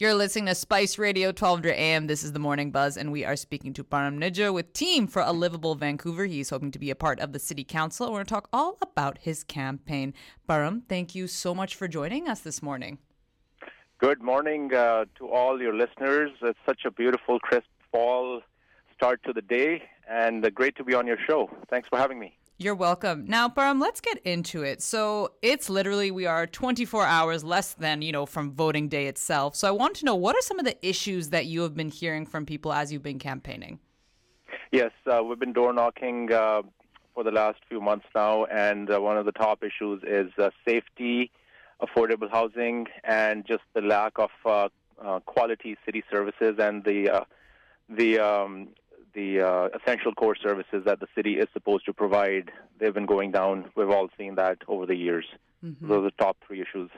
You're listening to Spice Radio 1200 AM. This is the Morning Buzz, and we are speaking to Param Nijjar with Team for a Livable Vancouver. He's hoping to be a part of the City Council. We're going to talk all about his campaign. Param, thank you so much for joining us this morning. Good morning uh, to all your listeners. It's such a beautiful, crisp fall start to the day, and great to be on your show. Thanks for having me. You're welcome. Now, Param, let's get into it. So it's literally we are 24 hours less than you know from voting day itself. So I want to know what are some of the issues that you have been hearing from people as you've been campaigning. Yes, uh, we've been door knocking uh, for the last few months now, and uh, one of the top issues is uh, safety, affordable housing, and just the lack of uh, uh, quality city services and the the um, the uh, essential core services that the city is supposed to provide, they've been going down. We've all seen that over the years. Mm-hmm. Those are the top three issues.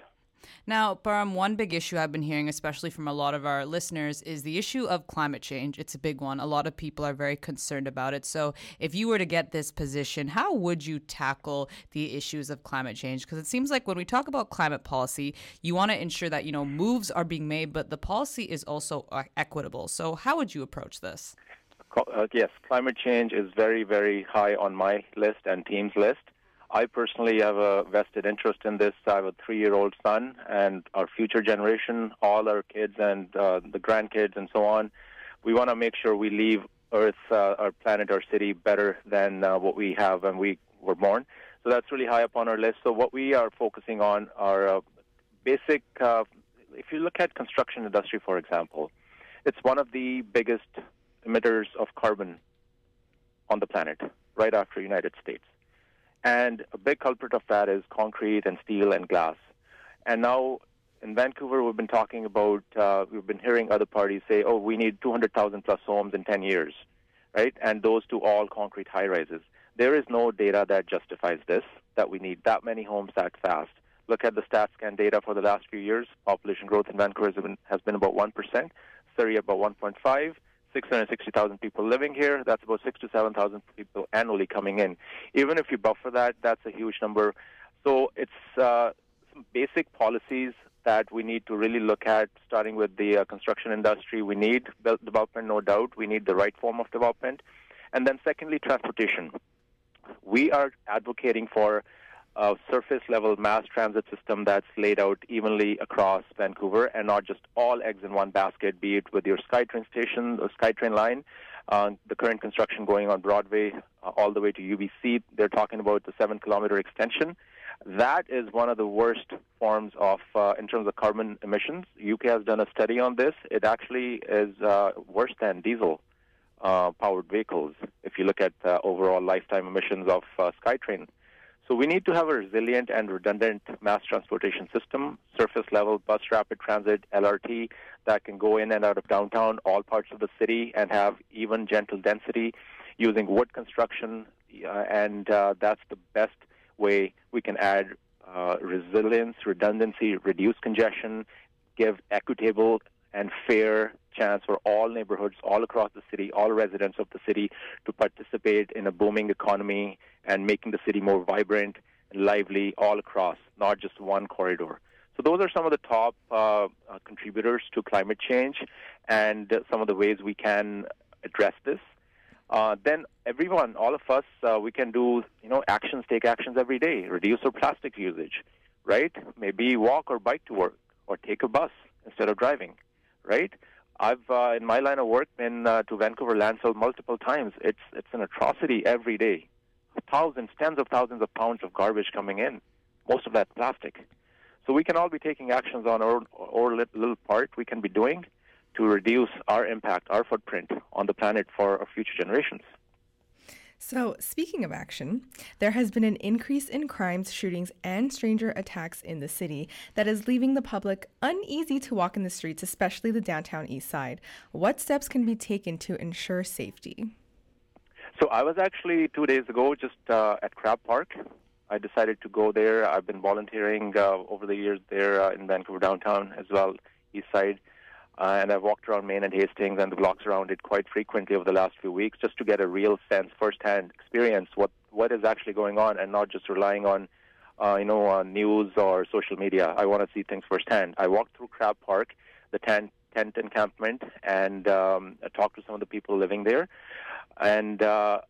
Now, Param, one big issue I've been hearing, especially from a lot of our listeners, is the issue of climate change. It's a big one. A lot of people are very concerned about it. So, if you were to get this position, how would you tackle the issues of climate change? Because it seems like when we talk about climate policy, you want to ensure that, you know, moves are being made, but the policy is also uh, equitable. So, how would you approach this? Uh, yes, climate change is very, very high on my list and team's list. I personally have a vested interest in this. I have a three-year-old son, and our future generation, all our kids and uh, the grandkids and so on, we want to make sure we leave Earth, uh, our planet, our city better than uh, what we have when we were born. So that's really high up on our list. So what we are focusing on are uh, basic. Uh, if you look at construction industry, for example, it's one of the biggest emitters of carbon on the planet, right after the United States. And a big culprit of that is concrete and steel and glass. And now in Vancouver, we've been talking about, uh, we've been hearing other parties say, oh, we need 200,000 plus homes in 10 years, right? And those to all concrete high rises. There is no data that justifies this, that we need that many homes that fast. Look at the StatsCan data for the last few years. Population growth in Vancouver has been, has been about 1%, Surrey about 1.5, 660,000 people living here. That's about six to 7,000 people annually coming in. Even if you buffer that, that's a huge number. So it's uh, some basic policies that we need to really look at, starting with the uh, construction industry. We need development, no doubt. We need the right form of development. And then, secondly, transportation. We are advocating for a surface level mass transit system that's laid out evenly across Vancouver and not just all eggs in one basket, be it with your SkyTrain station or SkyTrain line. Uh, the current construction going on Broadway uh, all the way to UBC, they're talking about the seven kilometer extension. That is one of the worst forms of, uh, in terms of carbon emissions. UK has done a study on this. It actually is uh, worse than diesel uh, powered vehicles if you look at uh, overall lifetime emissions of SkyTrain so we need to have a resilient and redundant mass transportation system, surface level bus rapid transit, LRT, that can go in and out of downtown, all parts of the city, and have even gentle density using wood construction. Uh, and uh, that's the best way we can add uh, resilience, redundancy, reduce congestion, give equitable and fair chance for all neighborhoods all across the city, all residents of the city to participate in a booming economy and making the city more vibrant and lively all across, not just one corridor. So those are some of the top uh, uh, contributors to climate change and some of the ways we can address this. Uh, then everyone, all of us, uh, we can do, you know, actions, take actions every day. Reduce our plastic usage, right? Maybe walk or bike to work or take a bus instead of driving, right? I've uh, in my line of work been uh, to Vancouver landfill multiple times. It's it's an atrocity every day. Thousands, tens of thousands of pounds of garbage coming in. Most of that plastic. So we can all be taking actions on our, our little part we can be doing to reduce our impact, our footprint on the planet for our future generations. So, speaking of action, there has been an increase in crimes, shootings, and stranger attacks in the city that is leaving the public uneasy to walk in the streets, especially the downtown east side. What steps can be taken to ensure safety? So, I was actually two days ago just uh, at Crab Park. I decided to go there. I've been volunteering uh, over the years there uh, in Vancouver downtown as well, east side. Uh, and I've walked around Main and Hastings and the blocks around it quite frequently over the last few weeks just to get a real sense, firsthand experience, what, what is actually going on and not just relying on, uh, you know, on news or social media. I want to see things firsthand. I walked through Crab Park. the tent, tent encampment and um, talk to some of the people living there. And uh,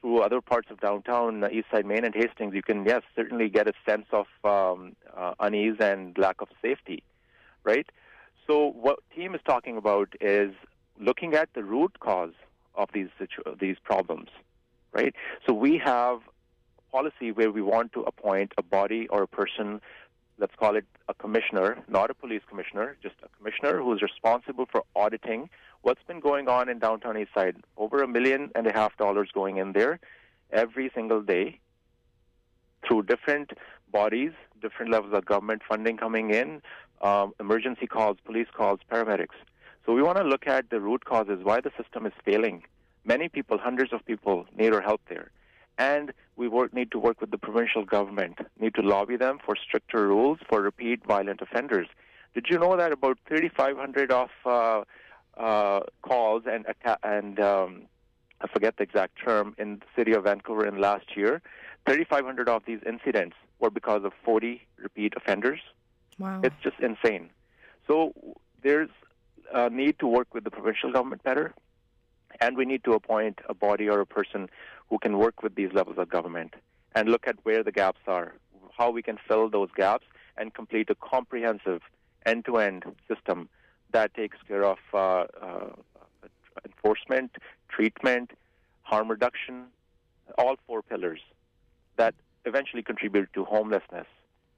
through other parts of downtown, uh, East Side Main and Hastings, you can, yes, certainly get a sense of um, uh, unease and lack of safety, right? So what team is talking about is looking at the root cause of these situ- these problems, right? So we have a policy where we want to appoint a body or a person let's call it a commissioner, not a police commissioner, just a commissioner who is responsible for auditing what's been going on in downtown East Side. Over a million and a half dollars going in there every single day through different bodies, different levels of government funding coming in, um, emergency calls, police calls, paramedics. So we want to look at the root causes, why the system is failing. Many people, hundreds of people, need our help there. And we work, need to work with the provincial government, need to lobby them for stricter rules for repeat violent offenders. Did you know that about 3,500 of uh, uh, calls and and um, I forget the exact term in the city of Vancouver in last year, 3,500 of these incidents were because of 40 repeat offenders. Wow, it's just insane. So there's a need to work with the provincial government better, and we need to appoint a body or a person who can work with these levels of government and look at where the gaps are, how we can fill those gaps, and complete a comprehensive end-to-end system that takes care of uh, uh, enforcement, treatment, harm reduction, all four pillars that eventually contribute to homelessness,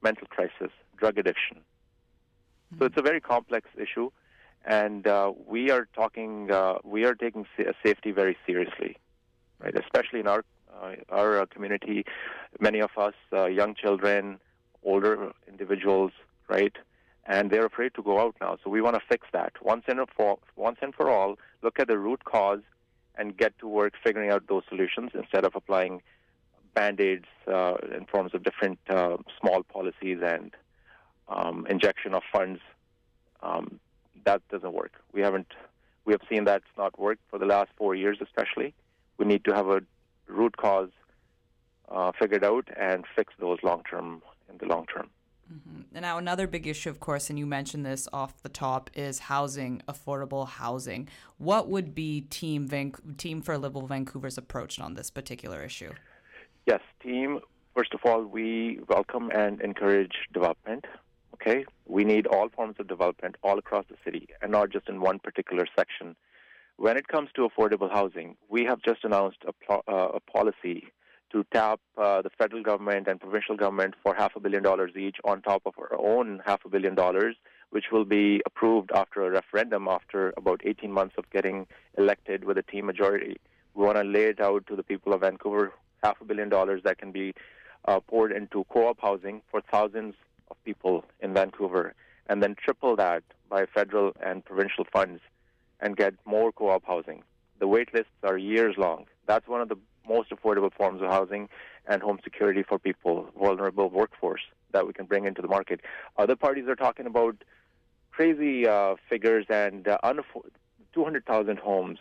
mental crisis, drug addiction. Mm-hmm. So it's a very complex issue, and uh, we are talking, uh, we are taking safety very seriously right? Especially in our uh, our uh, community, many of us, uh, young children, older individuals, right? And they're afraid to go out now. So we want to fix that once and for once and for all. Look at the root cause and get to work figuring out those solutions instead of applying band-aids uh, in forms of different uh, small policies and um, injection of funds. Um, that doesn't work. We haven't. We have seen that's not worked for the last four years, especially we need to have a root cause uh, figured out and fix those long term in the long term. Mm-hmm. And now another big issue, of course, and you mentioned this off the top, is housing, affordable housing. What would be Team Van- Team for Livable Vancouver's approach on this particular issue? Yes, Team. First of all, we welcome and encourage development. Okay, we need all forms of development all across the city, and not just in one particular section when it comes to affordable housing, we have just announced a, uh, a policy to tap uh, the federal government and provincial government for half a billion dollars each on top of our own half a billion dollars, which will be approved after a referendum after about 18 months of getting elected with a team majority. We want to lay it out to the people of Vancouver, half a billion dollars that can be uh, poured into co-op housing for thousands of people in Vancouver, and then triple that by federal and provincial funds and get more co-op housing. The wait lists are years long. That's one of the most affordable forms of housing and home security for people, vulnerable workforce that we can bring into the market. Other parties are talking about crazy uh, figures and uh, 200,000 homes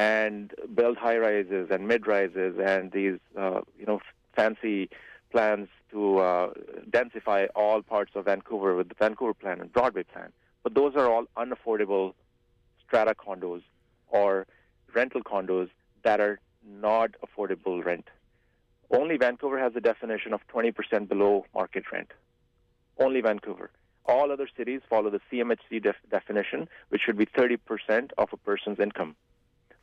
and build high rises and mid rises and these uh, you know fancy plans to uh, densify all parts of Vancouver with the Vancouver plan and Broadway plan. But those are all unaffordable strata condos or rental condos that are not affordable rent. Only Vancouver has a definition of 20% below market rent. Only Vancouver. All other cities follow the CMHC def- definition, which should be 30% of a person's income.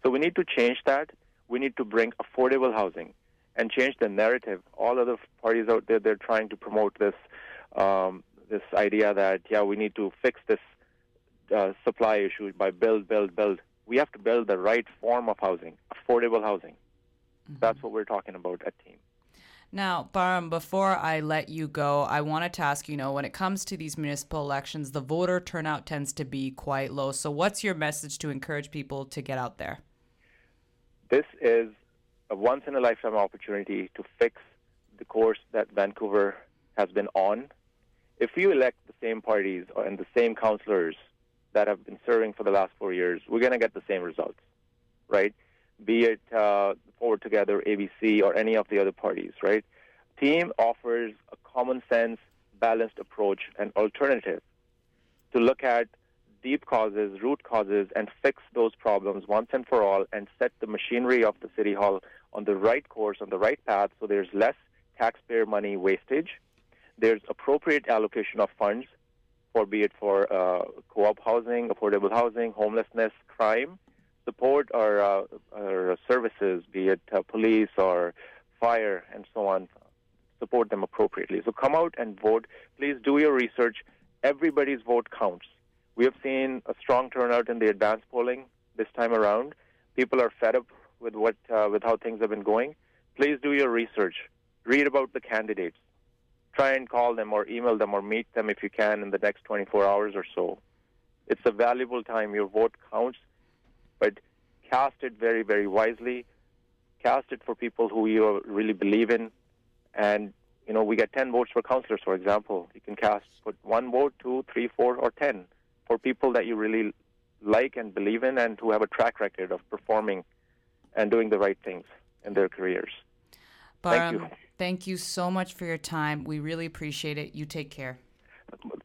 So we need to change that. We need to bring affordable housing and change the narrative. All other parties out there, they're trying to promote this um, this idea that yeah, we need to fix this uh, supply issue by build, build, build. We have to build the right form of housing, affordable housing. Mm-hmm. That's what we're talking about at Team. Now, Param, before I let you go, I wanted to ask you know, when it comes to these municipal elections, the voter turnout tends to be quite low. So, what's your message to encourage people to get out there? This is a once in a lifetime opportunity to fix the course that Vancouver has been on. If you elect the same parties and the same councillors that have been serving for the last four years, we're going to get the same results, right? Be it uh, Forward Together, ABC, or any of the other parties, right? Team offers a common sense, balanced approach and alternative to look at deep causes, root causes, and fix those problems once and for all and set the machinery of the City Hall on the right course, on the right path, so there's less taxpayer money wastage. There's appropriate allocation of funds, for be it for uh, co-op housing, affordable housing, homelessness, crime, support or uh, services, be it uh, police or fire and so on, support them appropriately. So come out and vote. Please do your research. Everybody's vote counts. We have seen a strong turnout in the advanced polling this time around. People are fed up with what uh, with how things have been going. Please do your research. Read about the candidates. Try and call them or email them or meet them if you can in the next 24 hours or so. It's a valuable time. Your vote counts, but cast it very, very wisely. Cast it for people who you really believe in, and you know we get 10 votes for councillors, for example. You can cast put one vote, two, three, four, or 10 for people that you really like and believe in, and who have a track record of performing and doing the right things in their careers. Thank you. Thank you so much for your time. We really appreciate it. You take care.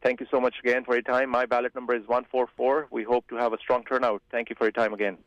Thank you so much again for your time. My ballot number is 144. We hope to have a strong turnout. Thank you for your time again.